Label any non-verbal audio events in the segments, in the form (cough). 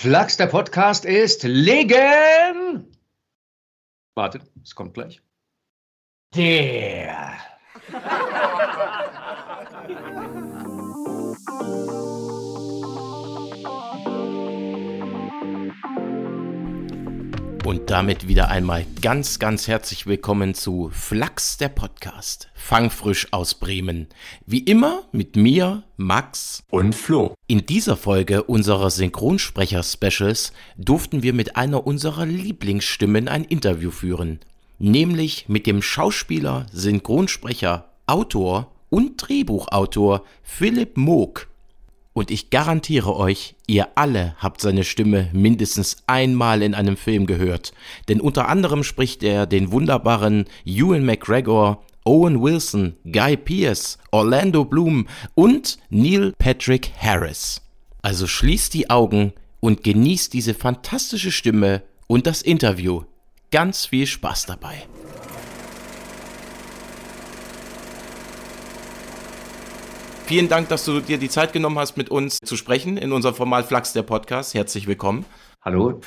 Flachs, der Podcast ist Legen. Wartet, es kommt gleich. Der. Damit wieder einmal ganz, ganz herzlich willkommen zu Flachs der Podcast. Fangfrisch aus Bremen. Wie immer mit mir, Max und Flo. In dieser Folge unserer Synchronsprecher-Specials durften wir mit einer unserer Lieblingsstimmen ein Interview führen. Nämlich mit dem Schauspieler, Synchronsprecher, Autor und Drehbuchautor Philipp Moog. Und ich garantiere euch, ihr alle habt seine Stimme mindestens einmal in einem Film gehört. Denn unter anderem spricht er den wunderbaren Ewan McGregor, Owen Wilson, Guy Pearce, Orlando Bloom und Neil Patrick Harris. Also schließt die Augen und genießt diese fantastische Stimme und das Interview. Ganz viel Spaß dabei. Vielen Dank, dass du dir die Zeit genommen hast, mit uns zu sprechen in unserem Format Flachs der Podcast. Herzlich willkommen. Hallo.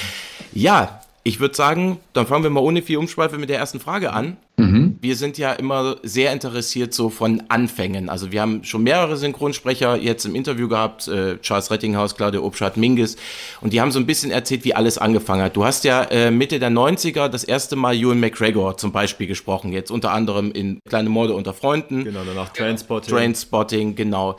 (laughs) ja, ich würde sagen, dann fangen wir mal ohne viel Umschweife mit der ersten Frage an. Wir sind ja immer sehr interessiert so von Anfängen. Also wir haben schon mehrere Synchronsprecher jetzt im Interview gehabt, äh, Charles Rettinghaus, Claudia Obschat, Minges, und die haben so ein bisschen erzählt, wie alles angefangen hat. Du hast ja äh, Mitte der 90er das erste Mal Ewan McGregor zum Beispiel gesprochen, jetzt unter anderem in Kleine Morde unter Freunden. Genau, danach Trainspotting. Trainspotting, genau.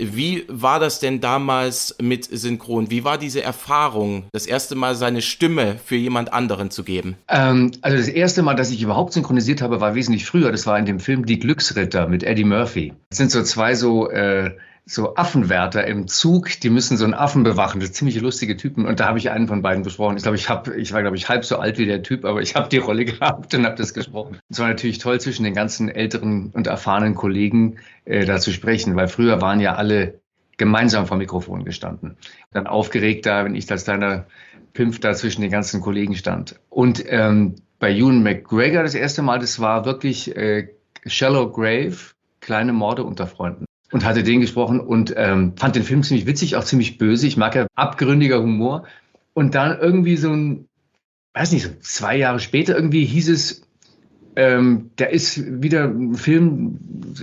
Wie war das denn damals mit Synchron? Wie war diese Erfahrung, das erste Mal seine Stimme für jemand anderen zu geben? Ähm, also das erste Mal, dass ich überhaupt synchronisiert habe, war wesentlich früher. Das war in dem Film Die Glücksritter mit Eddie Murphy. Das sind so zwei so äh, so Affenwärter im Zug, die müssen so einen Affen bewachen. Das ziemlich lustige Typen. Und da habe ich einen von beiden besprochen. Ich glaube, ich habe, ich war, glaube ich, halb so alt wie der Typ, aber ich habe die Rolle (laughs) gehabt und habe das gesprochen. Es war natürlich toll, zwischen den ganzen älteren und erfahrenen Kollegen äh, da zu sprechen, weil früher waren ja alle gemeinsam vor Mikrofon gestanden. Dann aufgeregt da, wenn ich als kleiner Pimpf da zwischen den ganzen Kollegen stand. Und ähm, bei Ewan McGregor das erste Mal, das war wirklich äh, Shallow Grave, kleine Morde unter Freunden und hatte den gesprochen und ähm, fand den Film ziemlich witzig, auch ziemlich böse. Ich mag ja abgründiger Humor. Und dann irgendwie so ein, weiß nicht, so zwei Jahre später irgendwie hieß es, ähm, der ist wieder ein Film,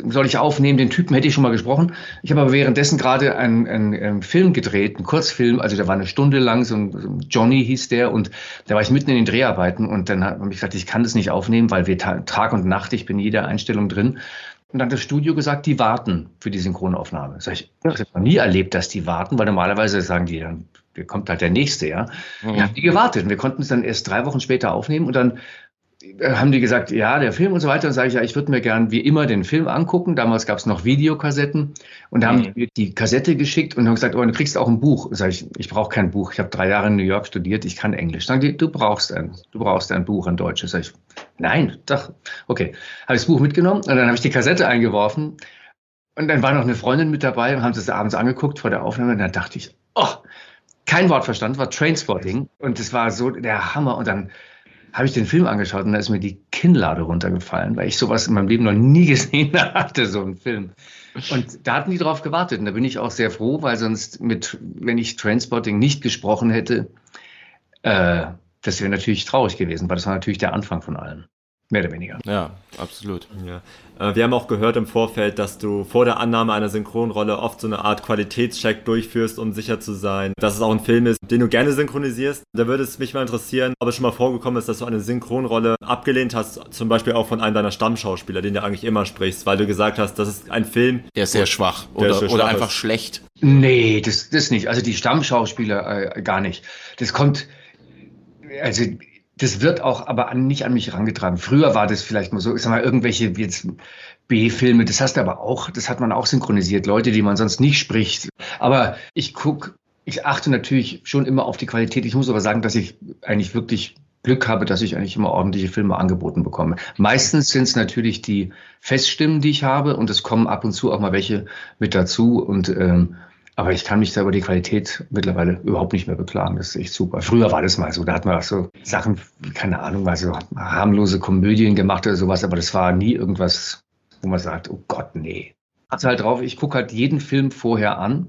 soll ich aufnehmen, den Typen hätte ich schon mal gesprochen. Ich habe aber währenddessen gerade einen, einen, einen, Film gedreht, einen Kurzfilm, also der war eine Stunde lang, so ein, so ein Johnny hieß der und da war ich mitten in den Dreharbeiten und dann habe ich gesagt, ich kann das nicht aufnehmen, weil wir Tag und Nacht, ich bin in jeder Einstellung drin. Und dann hat das Studio gesagt, die warten für die Synchronaufnahme. Sag ich, das habe ich noch nie erlebt, dass die warten, weil normalerweise sagen die, dann kommt halt der nächste, ja. Mhm. Wir haben die gewartet und wir konnten es dann erst drei Wochen später aufnehmen und dann haben die gesagt, ja, der Film und so weiter. Und sage ich, ja, ich würde mir gern wie immer den Film angucken. Damals gab es noch Videokassetten. Und da haben die mir die Kassette geschickt und haben gesagt, oh, du kriegst auch ein Buch. Sage ich, ich brauche kein Buch. Ich habe drei Jahre in New York studiert, ich kann Englisch. Sagen die, du brauchst ein, du brauchst ein Buch in Deutsch. Sage ich, nein, doch. Okay. Habe ich das Buch mitgenommen und dann habe ich die Kassette eingeworfen. Und dann war noch eine Freundin mit dabei und haben sie es abends angeguckt vor der Aufnahme. Und dann dachte ich, oh, kein Wort verstanden, war Trainspotting. Und das war so der Hammer. Und dann habe ich den Film angeschaut und da ist mir die Kinnlade runtergefallen, weil ich sowas in meinem Leben noch nie (laughs) gesehen hatte, so einen Film. Und da hatten die drauf gewartet und da bin ich auch sehr froh, weil sonst mit, wenn ich Transporting nicht gesprochen hätte, äh, das wäre natürlich traurig gewesen, weil das war natürlich der Anfang von allem. Mehr oder weniger. Ja, absolut. Ja. Äh, wir haben auch gehört im Vorfeld, dass du vor der Annahme einer Synchronrolle oft so eine Art Qualitätscheck durchführst, um sicher zu sein, dass es auch ein Film ist, den du gerne synchronisierst. Da würde es mich mal interessieren, ob es schon mal vorgekommen ist, dass du eine Synchronrolle abgelehnt hast, zum Beispiel auch von einem deiner Stammschauspieler, den du eigentlich immer sprichst, weil du gesagt hast, das ist ein Film. Der ist sehr schwach oder, sehr oder einfach ist. schlecht. Nee, das, das nicht. Also die Stammschauspieler äh, gar nicht. Das kommt, also das wird auch aber an, nicht an mich herangetragen. Früher war das vielleicht mal so, ich sag mal, irgendwelche jetzt B-Filme, das hast du aber auch, das hat man auch synchronisiert, Leute, die man sonst nicht spricht. Aber ich guck, ich achte natürlich schon immer auf die Qualität. Ich muss aber sagen, dass ich eigentlich wirklich Glück habe, dass ich eigentlich immer ordentliche Filme angeboten bekomme. Meistens sind es natürlich die Feststimmen, die ich habe, und es kommen ab und zu auch mal welche mit dazu. Und ähm, aber ich kann mich da über die Qualität mittlerweile überhaupt nicht mehr beklagen. Das ist echt super. Früher war das mal so. Da hat man auch so Sachen, keine Ahnung, mal so harmlose Komödien gemacht oder sowas, aber das war nie irgendwas, wo man sagt, oh Gott, nee. achte halt drauf, ich gucke halt jeden Film vorher an.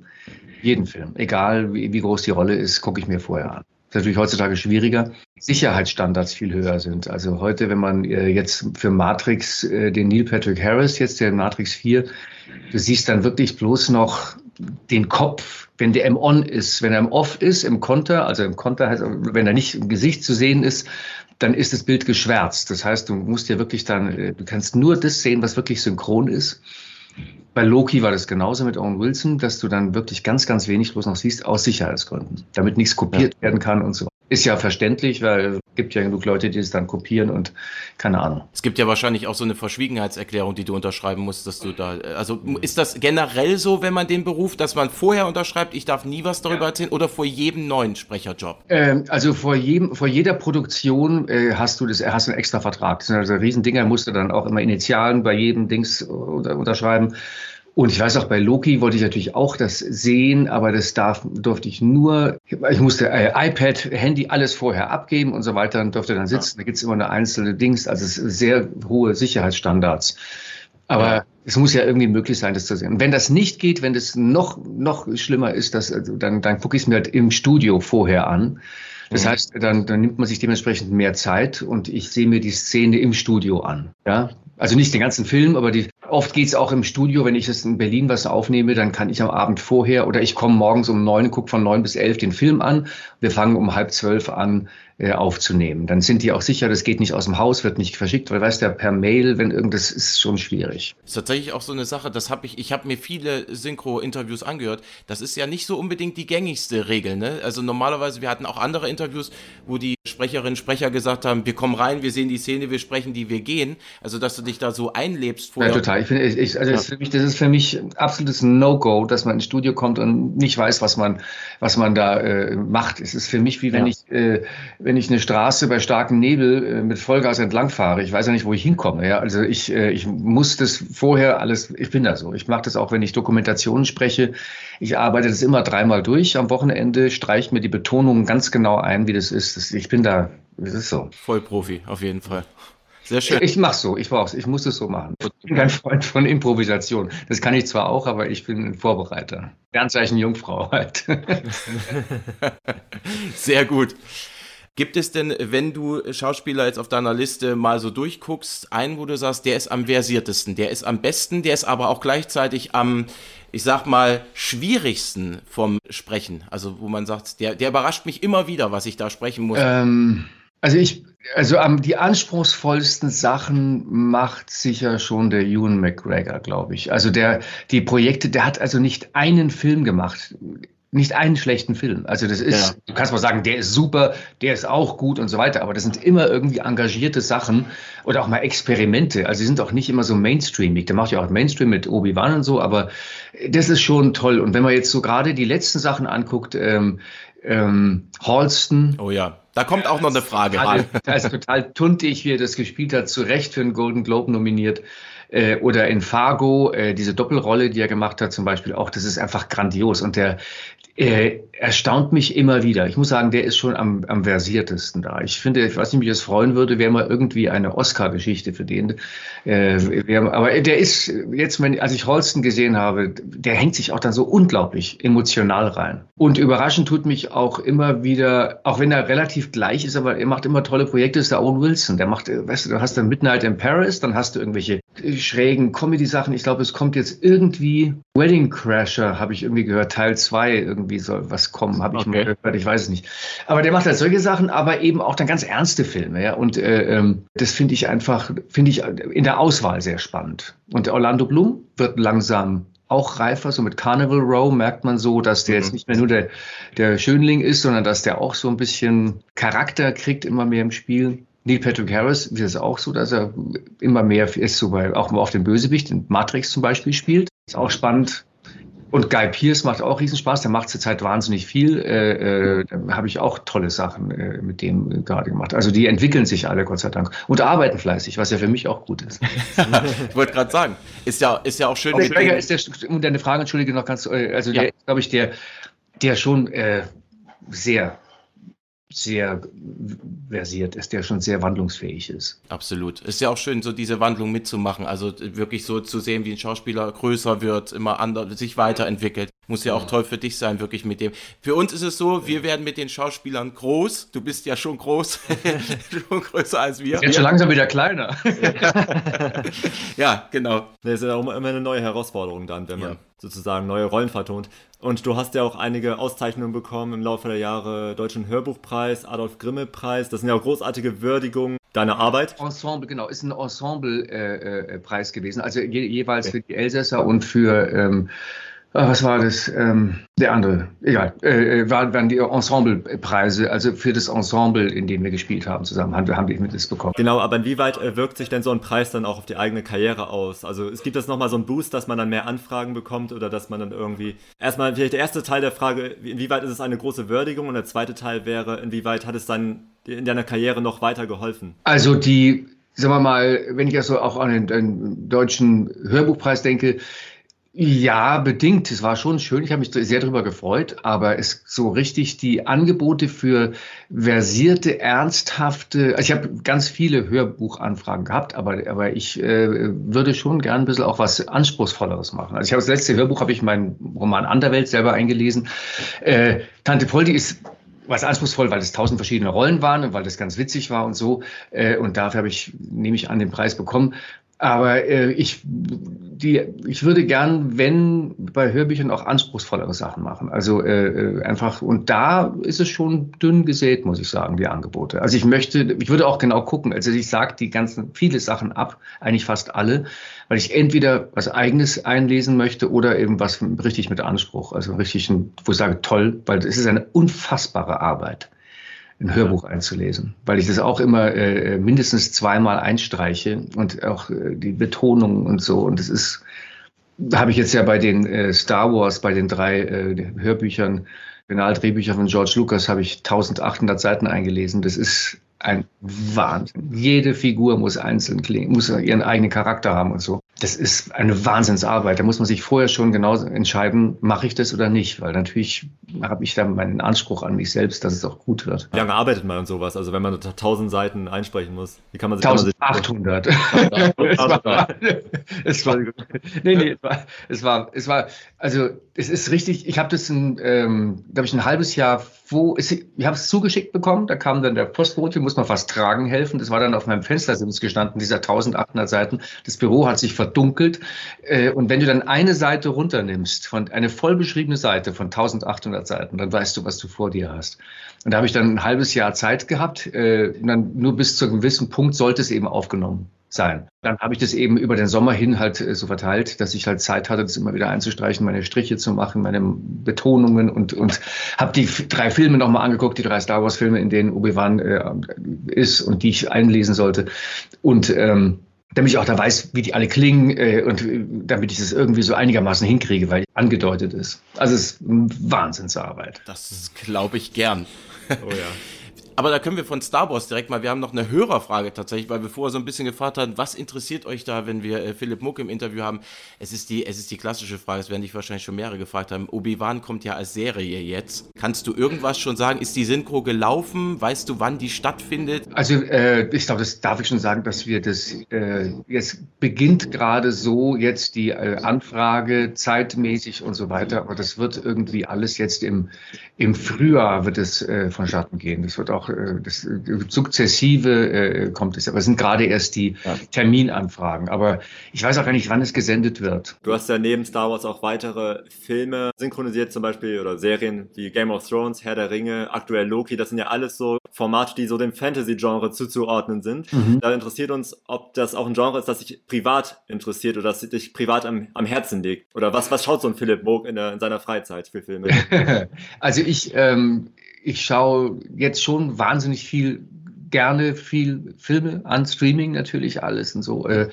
Jeden Film. Egal wie, wie groß die Rolle ist, gucke ich mir vorher an. Das ist natürlich heutzutage schwieriger. Sicherheitsstandards viel höher sind. Also heute, wenn man äh, jetzt für Matrix äh, den Neil Patrick Harris, jetzt der Matrix 4, du siehst dann wirklich bloß noch den Kopf, wenn der im On ist, wenn er im Off ist, im Konter, also im Konter heißt, wenn er nicht im Gesicht zu sehen ist, dann ist das Bild geschwärzt. Das heißt, du musst ja wirklich dann, äh, du kannst nur das sehen, was wirklich synchron ist. Bei Loki war das genauso mit Owen Wilson, dass du dann wirklich ganz, ganz wenig bloß noch siehst, aus Sicherheitsgründen, damit nichts kopiert ja. werden kann und so. Ist ja verständlich, weil gibt ja genug Leute, die es dann kopieren und keine Ahnung. Es gibt ja wahrscheinlich auch so eine Verschwiegenheitserklärung, die du unterschreiben musst, dass du da. Also ist das generell so, wenn man den Beruf, dass man vorher unterschreibt, ich darf nie was darüber erzählen oder vor jedem neuen Sprecherjob? Ähm, also vor jedem, vor jeder Produktion äh, hast du das, hast du einen extra Vertrag. Das sind also Riesendinger, musst du dann auch immer Initialen bei jedem Dings unter, unterschreiben. Und ich weiß auch, bei Loki wollte ich natürlich auch das sehen, aber das darf, durfte ich nur, ich musste äh, iPad, Handy, alles vorher abgeben und so weiter und durfte dann sitzen. Ja. Da gibt es immer eine einzelne Dings, also sehr hohe Sicherheitsstandards. Aber ja. es muss ja irgendwie möglich sein, das zu sehen. Und wenn das nicht geht, wenn das noch, noch schlimmer ist, dass, also dann, dann gucke ich es mir halt im Studio vorher an. Das mhm. heißt, dann, dann nimmt man sich dementsprechend mehr Zeit und ich sehe mir die Szene im Studio an. Ja, also nicht den ganzen Film, aber die, oft geht's auch im Studio, wenn ich jetzt in Berlin was aufnehme, dann kann ich am Abend vorher oder ich komme morgens um neun, gucke von neun bis elf den Film an. Wir fangen um halb zwölf an, äh, aufzunehmen. Dann sind die auch sicher, das geht nicht aus dem Haus, wird nicht verschickt, weil weißt du, per Mail, wenn irgendwas ist schon schwierig. Das ist tatsächlich auch so eine Sache, das habe ich, ich habe mir viele Synchro-Interviews angehört. Das ist ja nicht so unbedingt die gängigste Regel, ne? Also normalerweise, wir hatten auch andere Interviews, wo die Sprecherinnen, Sprecher gesagt haben, wir kommen rein, wir sehen die Szene, wir sprechen die, wir gehen. Also, dass du dich da so einlebst vorher. Ja, total. Ich finde, ich, also ja. das, ist für mich, das ist für mich absolutes No-Go, dass man ins Studio kommt und nicht weiß, was man, was man da äh, macht. Es ist für mich wie wenn ja. ich, äh, wenn ich eine Straße bei starkem Nebel äh, mit Vollgas entlang fahre. Ich weiß ja nicht, wo ich hinkomme. Ja? Also ich, äh, ich muss das vorher alles, ich bin da so. Ich mache das auch, wenn ich Dokumentationen spreche. Ich arbeite das immer dreimal durch. Am Wochenende streicht mir die Betonung ganz genau ein, wie das ist. Ich bin da, das ist so. Vollprofi, auf jeden Fall. Sehr schön. Ich mach's so, ich brauch's, ich muss es so machen. Ich bin kein Freund von Improvisation. Das kann ich zwar auch, aber ich bin ein Vorbereiter. Sternzeichen Jungfrau halt. (laughs) Sehr gut. Gibt es denn, wenn du Schauspieler jetzt auf deiner Liste mal so durchguckst, einen, wo du sagst, der ist am versiertesten, der ist am besten, der ist aber auch gleichzeitig am, ich sag mal, schwierigsten vom Sprechen? Also, wo man sagt, der, der überrascht mich immer wieder, was ich da sprechen muss. Ähm, also ich, also die anspruchsvollsten Sachen macht sicher schon der Ewan McGregor, glaube ich. Also der, die Projekte, der hat also nicht einen Film gemacht nicht einen schlechten Film. Also das ist, ja. du kannst mal sagen, der ist super, der ist auch gut und so weiter, aber das sind immer irgendwie engagierte Sachen oder auch mal Experimente. Also die sind auch nicht immer so mainstreamig. Der macht ja auch Mainstream mit Obi-Wan und so, aber das ist schon toll. Und wenn man jetzt so gerade die letzten Sachen anguckt, ähm, ähm, Halston. Oh ja, da kommt auch noch eine Frage. Da ist total tuntig, wie er das gespielt hat, zu Recht für einen Golden Globe nominiert. Äh, oder in Fargo, äh, diese Doppelrolle, die er gemacht hat, zum Beispiel auch, das ist einfach grandios. Und der, äh, erstaunt mich immer wieder. Ich muss sagen, der ist schon am, am versiertesten da. Ich finde, ich weiß nicht, mich das freuen würde, wäre mal irgendwie eine Oscar-Geschichte für den. Äh, wär, aber der ist jetzt, wenn, als ich Holsten gesehen habe, der hängt sich auch dann so unglaublich emotional rein. Und überraschend tut mich auch immer wieder, auch wenn er relativ gleich ist, aber er macht immer tolle Projekte, ist der Owen Wilson. Der macht, weißt du, du hast dann Midnight in Paris, dann hast du irgendwelche schrägen Comedy-Sachen. Ich glaube, es kommt jetzt irgendwie Wedding Crasher, habe ich irgendwie gehört, Teil 2 irgendwie soll was kommen, habe ich okay. mal gehört, ich weiß es nicht. Aber der macht halt solche Sachen, aber eben auch dann ganz ernste Filme, ja. Und äh, ähm, das finde ich einfach, finde ich in der Auswahl sehr spannend. Und Orlando Bloom wird langsam auch reifer, so mit Carnival Row merkt man so, dass der mhm. jetzt nicht mehr nur der, der Schönling ist, sondern dass der auch so ein bisschen Charakter kriegt, immer mehr im Spiel. Neil Patrick Harris ist es auch so, dass er immer mehr ist, so bei, auch auf den Bösewicht in Matrix zum Beispiel spielt. Ist auch spannend. Und Guy Pierce macht auch Riesenspaß. Der macht zurzeit wahnsinnig viel. Äh, äh, da habe ich auch tolle Sachen äh, mit dem äh, gerade gemacht. Also die entwickeln sich alle, Gott sei Dank. Und arbeiten fleißig, was ja für mich auch gut ist. ich wollte gerade sagen, ist ja, ist ja auch schön. Der ist der, um deine Frage, entschuldige noch ganz, äh, also ja. der, glaube ich, der, der schon äh, sehr sehr versiert ist, der schon sehr wandlungsfähig ist. Absolut. Ist ja auch schön, so diese Wandlung mitzumachen. Also wirklich so zu sehen, wie ein Schauspieler größer wird, immer anders, sich weiterentwickelt. Muss ja auch toll für dich sein, wirklich mit dem. Für uns ist es so, wir werden mit den Schauspielern groß. Du bist ja schon groß, (laughs) schon größer als wir. Jetzt schon langsam wieder kleiner. (laughs) ja, genau. Das ist ja auch immer eine neue Herausforderung dann, wenn man ja. sozusagen neue Rollen vertont. Und du hast ja auch einige Auszeichnungen bekommen im Laufe der Jahre. Deutschen Hörbuchpreis, Adolf Grimme Preis. Das sind ja auch großartige Würdigungen deiner Arbeit. Ensemble, genau, ist ein Ensemble-Preis äh, äh, gewesen. Also je, jeweils für die Elsässer und für ähm, Ah, was war das? Ähm, der andere, egal, äh, äh waren, die Ensemblepreise, also für das Ensemble, in dem wir gespielt haben, zusammen haben, haben wir das bekommen. Genau, aber inwieweit äh, wirkt sich denn so ein Preis dann auch auf die eigene Karriere aus? Also es gibt es nochmal so einen Boost, dass man dann mehr Anfragen bekommt oder dass man dann irgendwie, erstmal vielleicht der erste Teil der Frage, inwieweit ist es eine große Würdigung und der zweite Teil wäre, inwieweit hat es dann in deiner Karriere noch weiter geholfen? Also die, sagen wir mal, wenn ich also auch an den, den deutschen Hörbuchpreis denke, ja, bedingt. Es war schon schön. Ich habe mich sehr darüber gefreut. Aber es so richtig die Angebote für versierte, ernsthafte. Also ich habe ganz viele Hörbuchanfragen gehabt, aber, aber ich äh, würde schon gern ein bisschen auch was Anspruchsvolleres machen. Also ich habe das letzte Hörbuch, habe ich meinen Roman Anderwelt selber eingelesen. Äh, Tante Poldi ist was anspruchsvoll, weil es tausend verschiedene Rollen waren und weil das ganz witzig war und so. Äh, und dafür habe ich, nehme ich an, den Preis bekommen. Aber äh, ich, die, ich würde gern, wenn bei Hörbüchern auch anspruchsvollere Sachen machen. Also äh, äh, einfach, und da ist es schon dünn gesät, muss ich sagen, die Angebote. Also ich möchte, ich würde auch genau gucken. Also ich sage die ganzen, viele Sachen ab, eigentlich fast alle, weil ich entweder was Eigenes einlesen möchte oder eben was richtig mit Anspruch. Also richtig, wo ich sage, toll, weil es ist eine unfassbare Arbeit ein Hörbuch einzulesen, weil ich das auch immer äh, mindestens zweimal einstreiche und auch äh, die Betonung und so. Und das ist, habe ich jetzt ja bei den äh, Star Wars, bei den drei äh, Hörbüchern, Originaldrehbücher von George Lucas, habe ich 1800 Seiten eingelesen. Das ist ein Wahnsinn. Jede Figur muss einzeln klingen, muss ihren eigenen Charakter haben und so. Das ist eine Wahnsinnsarbeit. Da muss man sich vorher schon genau entscheiden, mache ich das oder nicht, weil natürlich habe ich da meinen Anspruch an mich selbst, dass es auch gut wird. Wie lange arbeitet man an sowas? Also wenn man tausend Seiten einsprechen muss, wie kann man sich 1800. (laughs) es war, es war, nee, nee, es war, es war, es war, also es ist richtig, ich habe das, ein, ähm, glaube ich, ein halbes Jahr wo, ich habe es zugeschickt bekommen, da kam dann der Postbote, muss man fast tragen helfen. Das war dann auf meinem Fenstersims gestanden, dieser 1800 Seiten. Das Büro hat sich verdunkelt. Äh, und wenn du dann eine Seite runternimmst, von eine voll beschriebene Seite von 1800 Seiten, dann weißt du, was du vor dir hast. Und da habe ich dann ein halbes Jahr Zeit gehabt. Äh, und dann nur bis zu einem gewissen Punkt sollte es eben aufgenommen sein. Dann habe ich das eben über den Sommer hin halt äh, so verteilt, dass ich halt Zeit hatte, das immer wieder einzustreichen, meine Striche zu machen, meine Betonungen und, und habe die drei Filme nochmal angeguckt, die drei Star Wars Filme, in denen Obi-Wan äh, ist und die ich einlesen sollte. Und ähm, damit ich auch da weiß, wie die alle klingen äh, und äh, damit ich das irgendwie so einigermaßen hinkriege, weil angedeutet ist. Also es ist Wahnsinnsarbeit. Das glaube ich gern. Oh ja. (laughs) Aber da können wir von Star Wars direkt mal, wir haben noch eine Hörerfrage tatsächlich, weil wir vorher so ein bisschen gefragt haben, was interessiert euch da, wenn wir äh, Philipp Muck im Interview haben? Es ist die, es ist die klassische Frage, es werden dich wahrscheinlich schon mehrere gefragt haben. Obi-Wan kommt ja als Serie jetzt. Kannst du irgendwas schon sagen? Ist die Synchro gelaufen? Weißt du, wann die stattfindet? Also äh, ich glaube, das darf ich schon sagen, dass wir das, äh, jetzt beginnt gerade so jetzt die äh, Anfrage zeitmäßig und so weiter, aber das wird irgendwie alles jetzt im, im Frühjahr wird es äh, vonstatten gehen. Das wird auch äh, das äh, sukzessive äh, kommt es. Aber es sind gerade erst die Terminanfragen. Aber ich weiß auch gar nicht, wann es gesendet wird. Du hast ja neben Star Wars auch weitere Filme synchronisiert, zum Beispiel oder Serien wie Game of Thrones, Herr der Ringe, aktuell Loki. Das sind ja alles so Formate, die so dem Fantasy-Genre zuzuordnen sind. Mhm. Da interessiert uns, ob das auch ein Genre ist, das sich privat interessiert oder das dich privat am, am Herzen liegt. Oder was, was schaut so ein Philipp Moog in, in seiner Freizeit für Filme? (laughs) also ich ähm, ich schaue jetzt schon wahnsinnig viel gerne viel Filme an Streaming natürlich alles und so. Äh,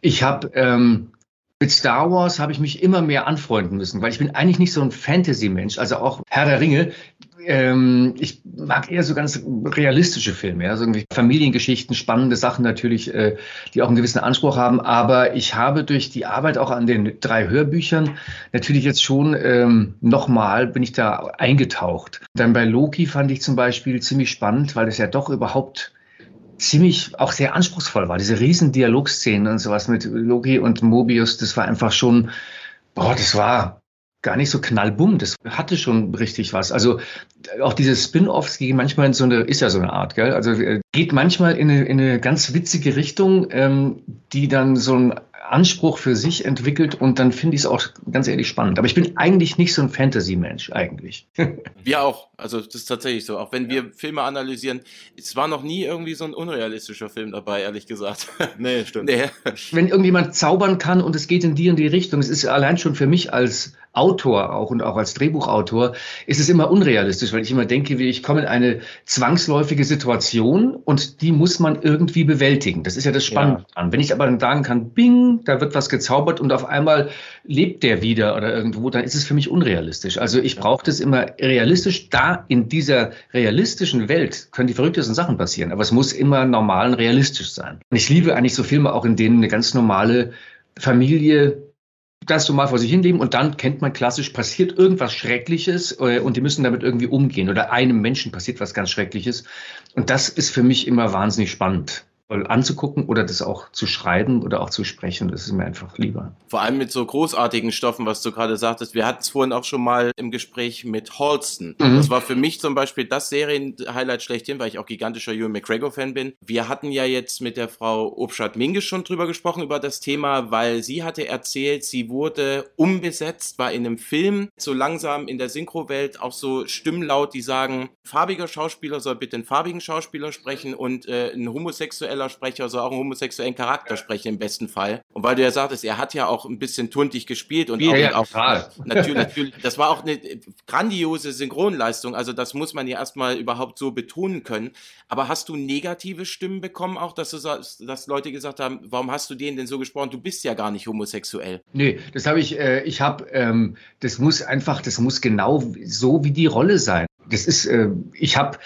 ich habe ähm, mit Star Wars habe ich mich immer mehr anfreunden müssen, weil ich bin eigentlich nicht so ein Fantasy-Mensch. Also auch Herr der Ringe ähm, ich mag eher so ganz realistische Filme, ja, so irgendwie Familiengeschichten, spannende Sachen natürlich, äh, die auch einen gewissen Anspruch haben. Aber ich habe durch die Arbeit auch an den drei Hörbüchern natürlich jetzt schon ähm, nochmal bin ich da eingetaucht. Dann bei Loki fand ich zum Beispiel ziemlich spannend, weil es ja doch überhaupt ziemlich auch sehr anspruchsvoll war. Diese riesen Dialogszenen und sowas mit Loki und Mobius, das war einfach schon, boah, das war gar nicht so knallbumm. Das hatte schon richtig was. Also auch diese Spin-offs gehen manchmal in so eine, ist ja so eine Art, gell? Also äh, geht manchmal in eine, in eine ganz witzige Richtung, ähm, die dann so ein Anspruch für sich entwickelt und dann finde ich es auch ganz ehrlich spannend. Aber ich bin eigentlich nicht so ein Fantasy-Mensch, eigentlich. (laughs) Wir auch. Also das ist tatsächlich so. Auch wenn wir Filme analysieren, es war noch nie irgendwie so ein unrealistischer Film dabei, ehrlich gesagt. (laughs) Nee, stimmt. Nee. Wenn irgendjemand zaubern kann und es geht in die und die Richtung, es ist allein schon für mich als Autor auch und auch als Drehbuchautor, ist es immer unrealistisch, weil ich immer denke, wie ich komme in eine zwangsläufige Situation und die muss man irgendwie bewältigen. Das ist ja das Spannende ja. Wenn ich aber dann sagen kann, bing, da wird was gezaubert und auf einmal lebt der wieder oder irgendwo, dann ist es für mich unrealistisch. Also ich brauche das immer realistisch. Da in dieser realistischen Welt können die verrücktesten Sachen passieren, aber es muss immer normal und realistisch sein. Und ich liebe eigentlich so Filme auch, in denen eine ganz normale Familie ganz normal vor sich hinleben und dann kennt man klassisch, passiert irgendwas Schreckliches äh, und die müssen damit irgendwie umgehen oder einem Menschen passiert was ganz Schreckliches. Und das ist für mich immer wahnsinnig spannend anzugucken oder das auch zu schreiben oder auch zu sprechen. Das ist mir einfach lieber. Vor allem mit so großartigen Stoffen, was du gerade sagtest. Wir hatten es vorhin auch schon mal im Gespräch mit Halston. Mhm. Das war für mich zum Beispiel das Serienhighlight schlechthin, weil ich auch gigantischer Ewan McGregor-Fan bin. Wir hatten ja jetzt mit der Frau Obschat Minges schon drüber gesprochen, über das Thema, weil sie hatte erzählt, sie wurde umbesetzt, war in einem Film so langsam in der Synchrowelt auch so Stimmen laut, die sagen, farbiger Schauspieler soll bitte einen farbigen Schauspieler sprechen und äh, ein homosexueller homosexueller Sprecher, also auch einen homosexuellen Charakter sprechen im besten Fall. Und weil du ja sagtest, er hat ja auch ein bisschen tuntig gespielt und ja, auch, ja, auch natürlich, natürlich, das war auch eine grandiose Synchronleistung. Also das muss man ja erstmal überhaupt so betonen können. Aber hast du negative Stimmen bekommen, auch dass du dass Leute gesagt haben, warum hast du denen denn so gesprochen? Du bist ja gar nicht homosexuell. Nee, das habe ich, äh, ich habe, ähm, das muss einfach, das muss genau so wie die Rolle sein. Das ist, äh, ich habe,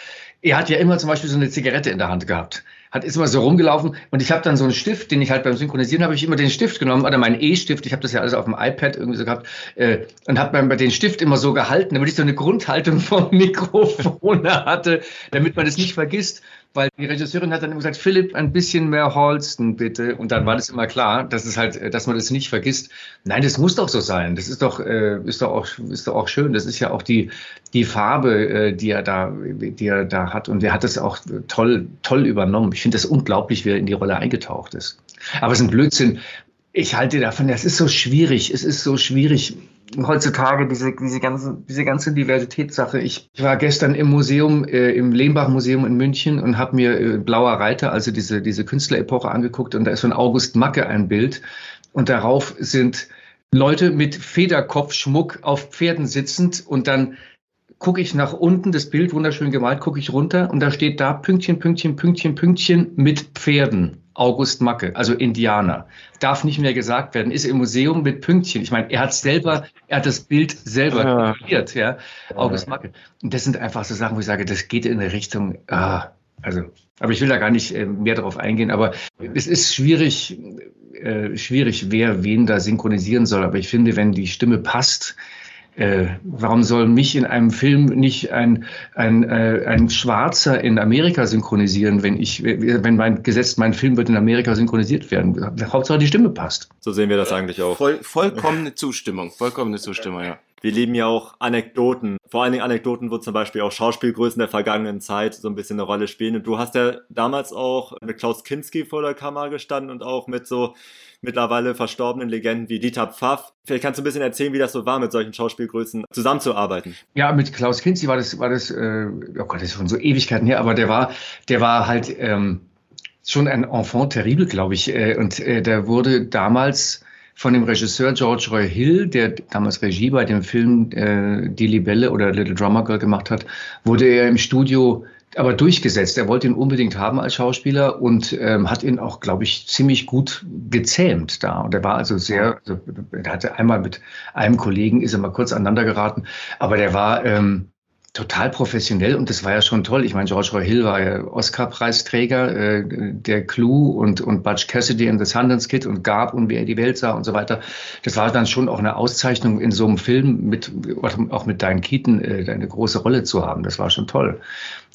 er hat ja immer zum Beispiel so eine Zigarette in der Hand gehabt hat ist immer so rumgelaufen und ich habe dann so einen Stift, den ich halt beim Synchronisieren habe ich immer den Stift genommen oder meinen E-Stift, ich habe das ja alles auf dem iPad irgendwie so gehabt äh, und habe bei den Stift immer so gehalten, damit ich so eine Grundhaltung (laughs) vom Mikrofon hatte, damit man das nicht vergisst weil die Regisseurin hat dann immer gesagt, Philipp, ein bisschen mehr Holsten bitte. Und dann war das immer klar, dass es halt, dass man das nicht vergisst. Nein, das muss doch so sein. Das ist doch, äh, ist doch auch, ist doch auch schön. Das ist ja auch die, die Farbe, äh, die er da, die er da hat. Und er hat das auch toll, toll übernommen. Ich finde das unglaublich, wie er in die Rolle eingetaucht ist. Aber es ist ein Blödsinn. Ich halte davon, das ist so schwierig. Es ist so schwierig heutzutage diese, diese, ganze, diese ganze Diversitätssache. Ich war gestern im Museum, äh, im Lehmbach-Museum in München und habe mir äh, Blauer Reiter, also diese, diese Künstlerepoche angeguckt und da ist von August Macke ein Bild und darauf sind Leute mit Federkopfschmuck auf Pferden sitzend und dann gucke ich nach unten, das Bild wunderschön gemalt, gucke ich runter und da steht da Pünktchen, Pünktchen, Pünktchen, Pünktchen mit Pferden. August Macke, also Indianer. Darf nicht mehr gesagt werden, ist im Museum mit Pünktchen. Ich meine, er hat selber, er hat das Bild selber kreiert, ja. August Macke. Und das sind einfach so Sachen, wo ich sage, das geht in eine Richtung, ah, also, aber ich will da gar nicht äh, mehr darauf eingehen, aber es ist schwierig, äh, schwierig, wer wen da synchronisieren soll. Aber ich finde, wenn die Stimme passt, äh, warum soll mich in einem Film nicht ein, ein, äh, ein Schwarzer in Amerika synchronisieren, wenn ich, wenn mein Gesetz, mein Film wird in Amerika synchronisiert werden? Hauptsache die Stimme passt. So sehen wir das eigentlich auch. Voll, vollkommene Zustimmung, vollkommene Zustimmung, ja. Wir lieben ja auch Anekdoten. Vor allen Dingen Anekdoten, wo zum Beispiel auch Schauspielgrößen der vergangenen Zeit so ein bisschen eine Rolle spielen. Und du hast ja damals auch mit Klaus Kinski vor der Kamera gestanden und auch mit so mittlerweile verstorbenen Legenden wie Dieter Pfaff. Vielleicht kannst du ein bisschen erzählen, wie das so war, mit solchen Schauspielgrößen zusammenzuarbeiten. Ja, mit Klaus Kinski war das, war das, äh, oh Gott, das ist schon so Ewigkeiten her, aber der war, der war halt ähm, schon ein Enfant terrible, glaube ich. Äh, und äh, der wurde damals von dem Regisseur George Roy Hill, der damals Regie bei dem Film äh, Die Libelle oder Little Drummer Girl gemacht hat, wurde er im Studio aber durchgesetzt. Er wollte ihn unbedingt haben als Schauspieler und ähm, hat ihn auch, glaube ich, ziemlich gut gezähmt da. Und er war also sehr, also, er hatte einmal mit einem Kollegen, ist er mal kurz aneinander geraten, aber der war, ähm, total professionell und das war ja schon toll. Ich meine, George Roy Hill war ja Oscar-Preisträger, äh, der Clue und, und Butch Cassidy in The Sundance Kid und Gab und wie er die Welt sah und so weiter. Das war dann schon auch eine Auszeichnung in so einem Film mit, auch mit Diane Keaton, äh, eine große Rolle zu haben. Das war schon toll.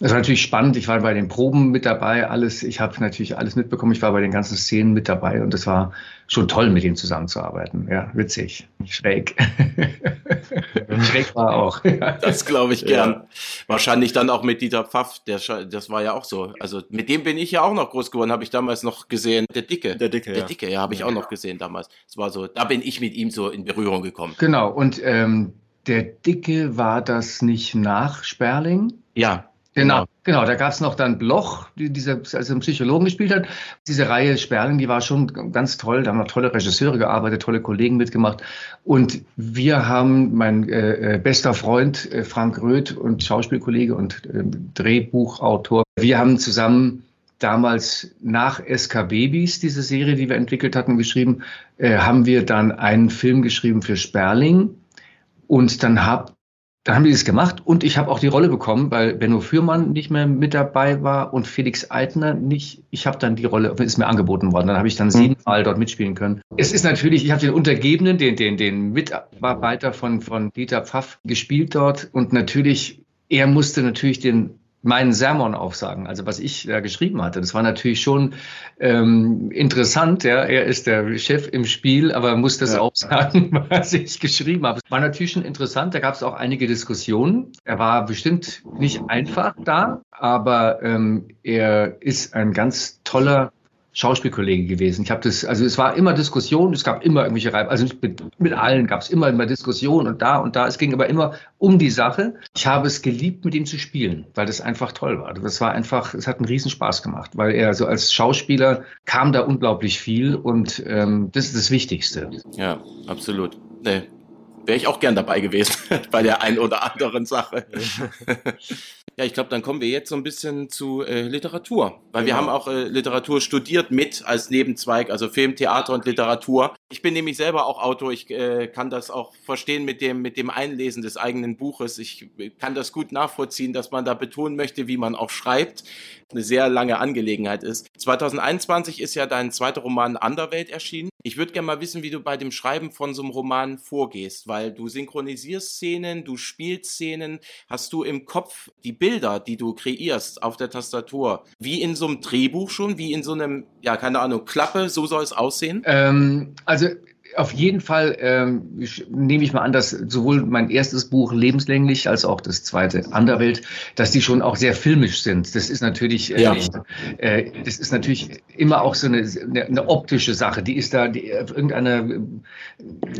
Das war natürlich spannend. Ich war bei den Proben mit dabei, alles. Ich habe natürlich alles mitbekommen. Ich war bei den ganzen Szenen mit dabei und es war schon toll, mit ihm zusammenzuarbeiten. Ja, witzig, schräg. (laughs) schräg war auch. das glaube ich gern. Ja. Wahrscheinlich dann auch mit Dieter Pfaff. Der, das war ja auch so. Also mit dem bin ich ja auch noch groß geworden. Habe ich damals noch gesehen. Der Dicke. Der Dicke. Der Dicke. Ja, habe ich auch noch gesehen damals. Es war so. Da bin ich mit ihm so in Berührung gekommen. Genau. Und ähm, der Dicke war das nicht nach Sperling? Ja, Genau, genau, genau. Da gab es noch dann Bloch, die, dieser also einen Psychologen gespielt hat. Diese Reihe Sperling, die war schon ganz toll. Da haben noch tolle Regisseure gearbeitet, tolle Kollegen mitgemacht. Und wir haben, mein äh, äh bester Freund äh, Frank Röth und Schauspielkollege und äh, Drehbuchautor, wir haben zusammen damals nach SK Babys, diese Serie, die wir entwickelt hatten, geschrieben, äh, haben wir dann einen Film geschrieben für Sperling. Und dann habe dann haben die das gemacht und ich habe auch die Rolle bekommen, weil Benno Fürmann nicht mehr mit dabei war und Felix Eitner nicht. Ich habe dann die Rolle, ist mir angeboten worden. Dann habe ich dann mhm. siebenmal dort mitspielen können. Es ist natürlich, ich habe den Untergebenen, den, den, den Mitarbeiter von, von Dieter Pfaff gespielt dort und natürlich, er musste natürlich den meinen Sermon aufsagen, also was ich da geschrieben hatte. Das war natürlich schon ähm, interessant. Ja. Er ist der Chef im Spiel, aber muss das ja. aufsagen, (laughs) was ich geschrieben habe. War natürlich schon interessant. Da gab es auch einige Diskussionen. Er war bestimmt nicht einfach da, aber ähm, er ist ein ganz toller Schauspielkollege gewesen. Ich habe das, also es war immer Diskussion, es gab immer irgendwelche Reib, also mit, mit allen gab es immer immer Diskussion und da und da. Es ging aber immer um die Sache. Ich habe es geliebt, mit ihm zu spielen, weil das einfach toll war. Das war einfach, es hat einen Riesenspaß gemacht, weil er so als Schauspieler kam da unglaublich viel und ähm, das ist das Wichtigste. Ja, absolut. Nee, wäre ich auch gern dabei gewesen (laughs) bei der einen oder anderen Sache. (laughs) ja, ich glaube, dann kommen wir jetzt so ein bisschen zu äh, Literatur, weil genau. wir haben auch äh, Literatur studiert mit als Nebenzweig, also Film, Theater und Literatur. Ich bin nämlich selber auch Autor, ich äh, kann das auch verstehen mit dem, mit dem Einlesen des eigenen Buches. Ich kann das gut nachvollziehen, dass man da betonen möchte, wie man auch schreibt. Eine sehr lange Angelegenheit ist. 2021 ist ja dein zweiter Roman Anderwelt erschienen. Ich würde gerne mal wissen, wie du bei dem Schreiben von so einem Roman vorgehst, weil du synchronisierst Szenen, du spielst Szenen. Hast du im Kopf die Bilder, die du kreierst auf der Tastatur, wie in so einem Drehbuch schon, wie in so einem, ja, keine Ahnung, Klappe, so soll es aussehen? Ähm, also auf jeden Fall ähm, nehme ich mal an, dass sowohl mein erstes Buch Lebenslänglich als auch das zweite Anderwelt, dass die schon auch sehr filmisch sind. Das ist natürlich, äh, ja. äh, das ist natürlich immer auch so eine, eine, eine optische Sache. Die ist da, die, auf irgendeiner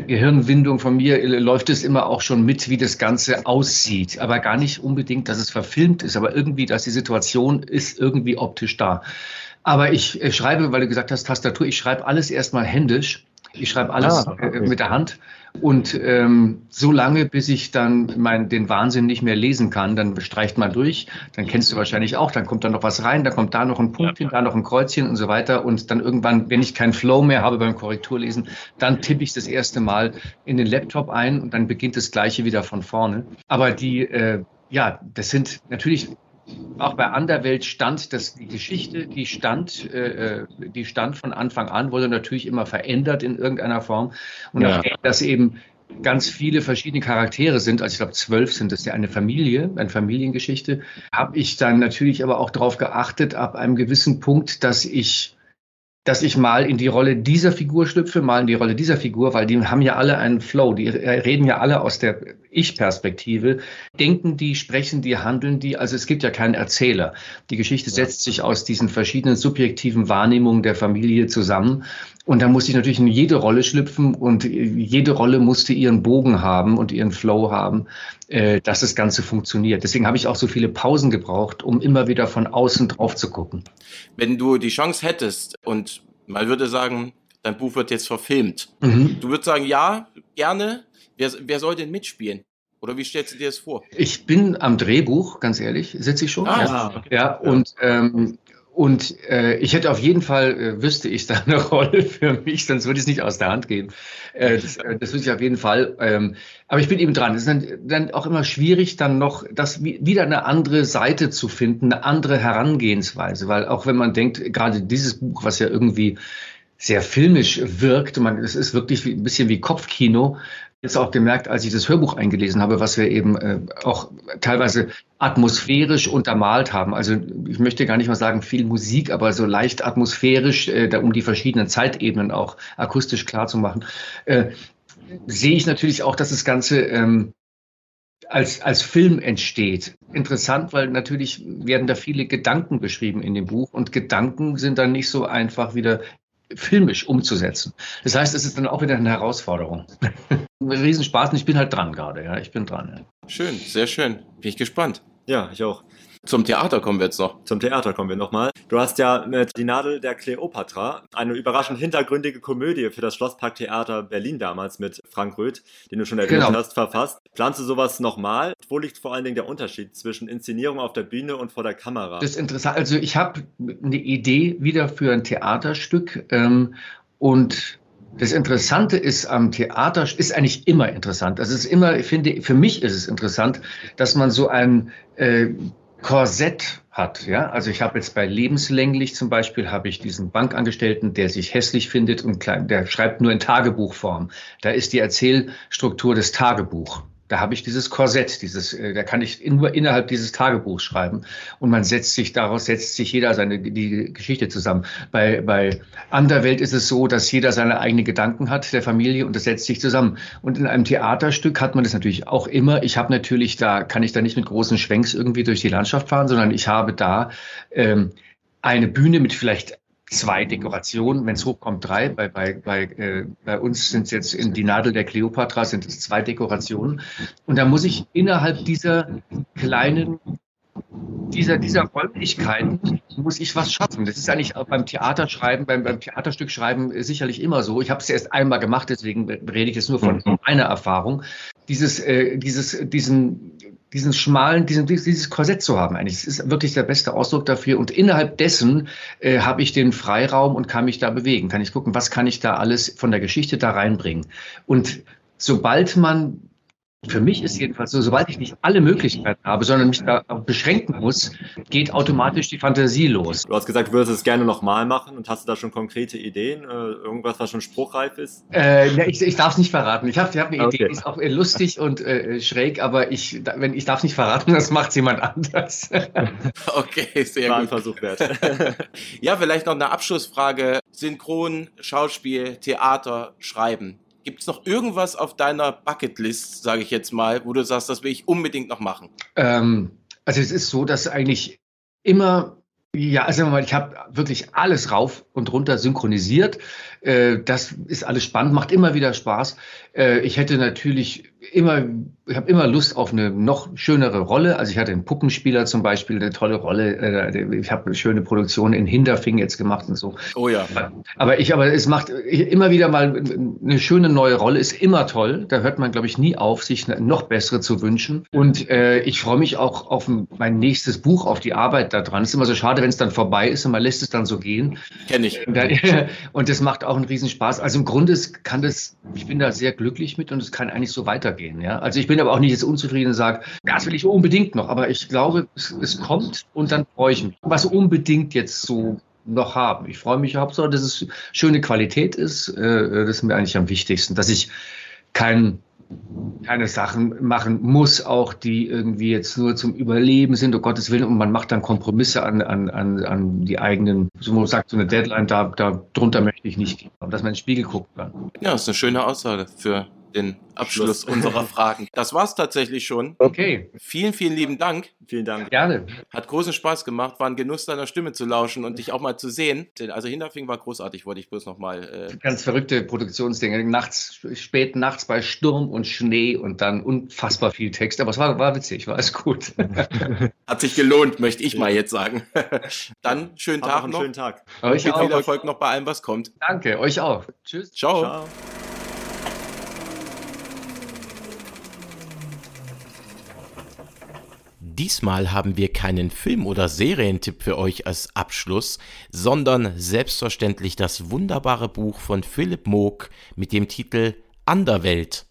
Gehirnwindung von mir läuft es immer auch schon mit, wie das Ganze aussieht. Aber gar nicht unbedingt, dass es verfilmt ist, aber irgendwie, dass die Situation ist irgendwie optisch da. Aber ich äh, schreibe, weil du gesagt hast, Tastatur, ich schreibe alles erstmal händisch ich schreibe alles ah, okay. mit der Hand und ähm, so lange, bis ich dann mein, den Wahnsinn nicht mehr lesen kann, dann streicht man durch. Dann kennst du wahrscheinlich auch. Dann kommt da noch was rein, da kommt da noch ein Punkt ja. hin, da noch ein Kreuzchen und so weiter. Und dann irgendwann, wenn ich keinen Flow mehr habe beim Korrekturlesen, dann tippe ich das erste Mal in den Laptop ein und dann beginnt das Gleiche wieder von vorne. Aber die, äh, ja, das sind natürlich auch bei Anderwelt stand, dass die Geschichte, die stand, äh, äh, die stand von Anfang an, wurde natürlich immer verändert in irgendeiner Form. Und ja. nachdem das eben ganz viele verschiedene Charaktere sind, also ich glaube zwölf sind es ja eine Familie, eine Familiengeschichte, habe ich dann natürlich aber auch darauf geachtet, ab einem gewissen Punkt, dass ich dass ich mal in die Rolle dieser Figur schlüpfe, mal in die Rolle dieser Figur, weil die haben ja alle einen Flow, die reden ja alle aus der Ich-Perspektive, denken die, sprechen die, handeln die, also es gibt ja keinen Erzähler. Die Geschichte setzt sich aus diesen verschiedenen subjektiven Wahrnehmungen der Familie zusammen und da musste ich natürlich in jede Rolle schlüpfen und jede Rolle musste ihren Bogen haben und ihren Flow haben, äh, dass das Ganze funktioniert. Deswegen habe ich auch so viele Pausen gebraucht, um immer wieder von außen drauf zu gucken. Wenn du die Chance hättest und man würde sagen, dein Buch wird jetzt verfilmt, mhm. du würdest sagen, ja, gerne. Wer, wer soll denn mitspielen? Oder wie stellst du dir das vor? Ich bin am Drehbuch, ganz ehrlich, sitze ich schon. Ah, ja, okay. ja, und ähm, und äh, ich hätte auf jeden Fall, äh, wüsste ich da eine (laughs) Rolle für mich, sonst würde ich es nicht aus der Hand geben. Äh, das, äh, das wüsste ich auf jeden Fall. Ähm, aber ich bin eben dran. Es ist dann, dann auch immer schwierig, dann noch das wieder eine andere Seite zu finden, eine andere Herangehensweise. Weil auch wenn man denkt, gerade dieses Buch, was ja irgendwie sehr filmisch wirkt, man, es ist wirklich ein bisschen wie Kopfkino, jetzt auch gemerkt, als ich das Hörbuch eingelesen habe, was wir eben äh, auch teilweise atmosphärisch untermalt haben. Also ich möchte gar nicht mal sagen viel Musik, aber so leicht atmosphärisch, äh, da, um die verschiedenen Zeitebenen auch akustisch klar zu machen, äh, sehe ich natürlich auch, dass das Ganze ähm, als, als Film entsteht. Interessant, weil natürlich werden da viele Gedanken beschrieben in dem Buch und Gedanken sind dann nicht so einfach wieder filmisch umzusetzen. Das heißt, es ist dann auch wieder eine Herausforderung. (laughs) Riesenspaß und ich bin halt dran gerade, ja, ich bin dran. Ja. Schön, sehr schön. Bin ich gespannt. Ja, ich auch. Zum Theater kommen wir jetzt noch. Zum Theater kommen wir nochmal. Du hast ja mit Die Nadel der Kleopatra eine überraschend hintergründige Komödie für das Schlossparktheater Berlin damals mit Frank Röth, den du schon erwähnt genau. hast, verfasst. Planst du sowas nochmal? Wo liegt vor allen Dingen der Unterschied zwischen Inszenierung auf der Bühne und vor der Kamera? Das ist interessant. Also ich habe eine Idee wieder für ein Theaterstück ähm, und das Interessante ist am Theater, ist eigentlich immer interessant. Also es ist immer, ich finde, für mich ist es interessant, dass man so ein äh, Korsett hat. Ja, also ich habe jetzt bei lebenslänglich zum Beispiel habe ich diesen Bankangestellten, der sich hässlich findet und klein, der schreibt nur in Tagebuchform. Da ist die Erzählstruktur des Tagebuch. Da habe ich dieses Korsett, dieses, äh, da kann ich nur innerhalb dieses Tagebuchs schreiben und man setzt sich daraus setzt sich jeder seine die Geschichte zusammen. Bei bei Anderwelt ist es so, dass jeder seine eigenen Gedanken hat der Familie und das setzt sich zusammen. Und in einem Theaterstück hat man das natürlich auch immer. Ich habe natürlich da kann ich da nicht mit großen Schwenks irgendwie durch die Landschaft fahren, sondern ich habe da ähm, eine Bühne mit vielleicht zwei Dekorationen, wenn es hochkommt, drei. Bei, bei, bei, äh, bei uns sind es jetzt in die Nadel der Kleopatra sind es zwei Dekorationen. Und da muss ich innerhalb dieser kleinen dieser, dieser Räumlichkeiten muss ich was schaffen. Das ist eigentlich auch beim Theaterschreiben, beim, beim Theaterstück schreiben sicherlich immer so. Ich habe es erst einmal gemacht, deswegen rede ich jetzt nur von meiner Erfahrung. Dieses, äh, dieses, diesen, diesen schmalen, diesen, dieses Korsett zu haben eigentlich. Das ist wirklich der beste Ausdruck dafür. Und innerhalb dessen äh, habe ich den Freiraum und kann mich da bewegen. Kann ich gucken, was kann ich da alles von der Geschichte da reinbringen. Und sobald man für mich ist jedenfalls so, sobald ich nicht alle Möglichkeiten habe, sondern mich da beschränken muss, geht automatisch die Fantasie los. Du hast gesagt, du würdest es gerne nochmal machen und hast du da schon konkrete Ideen? Äh, irgendwas, was schon spruchreif ist? Äh, ja, ich, ich darf es nicht verraten. Ich habe ich hab eine okay. Idee, die ist auch lustig und äh, schräg, aber ich, wenn, ich darf es nicht verraten, das macht jemand anders. (laughs) okay, sehr War gut. ein Versuch wert. (laughs) ja, vielleicht noch eine Abschlussfrage. Synchron, Schauspiel, Theater, Schreiben. Gibt es noch irgendwas auf deiner Bucketlist, sage ich jetzt mal, wo du sagst, das will ich unbedingt noch machen? Ähm, also es ist so, dass eigentlich immer, ja, also ich habe wirklich alles rauf und runter synchronisiert. Äh, das ist alles spannend, macht immer wieder Spaß. Äh, ich hätte natürlich immer, ich habe immer Lust auf eine noch schönere Rolle. Also ich hatte einen Puppenspieler zum Beispiel, eine tolle Rolle. Äh, ich habe eine schöne Produktion in Hinterfing jetzt gemacht und so. Oh ja. Aber ich, aber es macht immer wieder mal eine schöne neue Rolle, ist immer toll. Da hört man, glaube ich, nie auf, sich noch bessere zu wünschen. Und äh, ich freue mich auch auf mein nächstes Buch, auf die Arbeit daran. Es ist immer so schade, wenn es dann vorbei ist und man lässt es dann so gehen. Kenne ich. (laughs) Und das macht auch einen Riesenspaß. Also im Grunde kann das, ich bin da sehr glücklich mit und es kann eigentlich so weitergehen weitergehen. Ja? Also ich bin aber auch nicht jetzt unzufrieden und sage, das will ich unbedingt noch, aber ich glaube, es, es kommt und dann freue ich mich. Was unbedingt jetzt so noch haben. Ich freue mich Hauptsache, dass es schöne Qualität ist. Äh, das ist mir eigentlich am wichtigsten, dass ich kein, keine Sachen machen muss, auch die irgendwie jetzt nur zum Überleben sind, um Gottes Willen, und man macht dann Kompromisse an, an, an, an die eigenen, so man sagt, so eine Deadline, da, da drunter möchte ich nicht gehen, dass man in den Spiegel gucken kann. Ja, das ist eine schöne Aussage für den Abschluss unserer (laughs) Fragen. Das war's tatsächlich schon. Okay. Vielen, vielen lieben Dank. Vielen Dank. Gerne. Hat großen Spaß gemacht, war ein Genuss deiner Stimme zu lauschen und dich auch mal zu sehen. Also Hinterfing war großartig, wollte ich bloß nochmal. Äh Ganz verrückte Produktionsdinge. Nachts, spät nachts bei Sturm und Schnee und dann unfassbar viel Text. Aber es war, war witzig, war alles gut. (laughs) Hat sich gelohnt, möchte ich mal jetzt sagen. (laughs) Dann schönen Tag noch. Schönen Tag. Euch viel Erfolg noch bei allem, was kommt. Danke, euch auch. Tschüss. Ciao. Ciao. Diesmal haben wir keinen Film- oder Serientipp für euch als Abschluss, sondern selbstverständlich das wunderbare Buch von Philipp Moog mit dem Titel Anderwelt.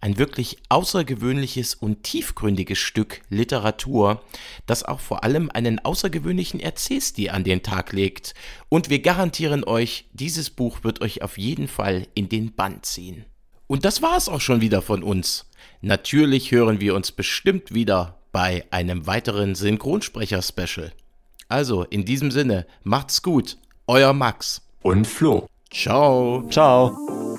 Ein wirklich außergewöhnliches und tiefgründiges Stück Literatur, das auch vor allem einen außergewöhnlichen Erzählstil an den Tag legt. Und wir garantieren euch, dieses Buch wird euch auf jeden Fall in den Bann ziehen. Und das war es auch schon wieder von uns. Natürlich hören wir uns bestimmt wieder bei einem weiteren Synchronsprecher-Special. Also, in diesem Sinne, macht's gut. Euer Max. Und Flo. Ciao. Ciao.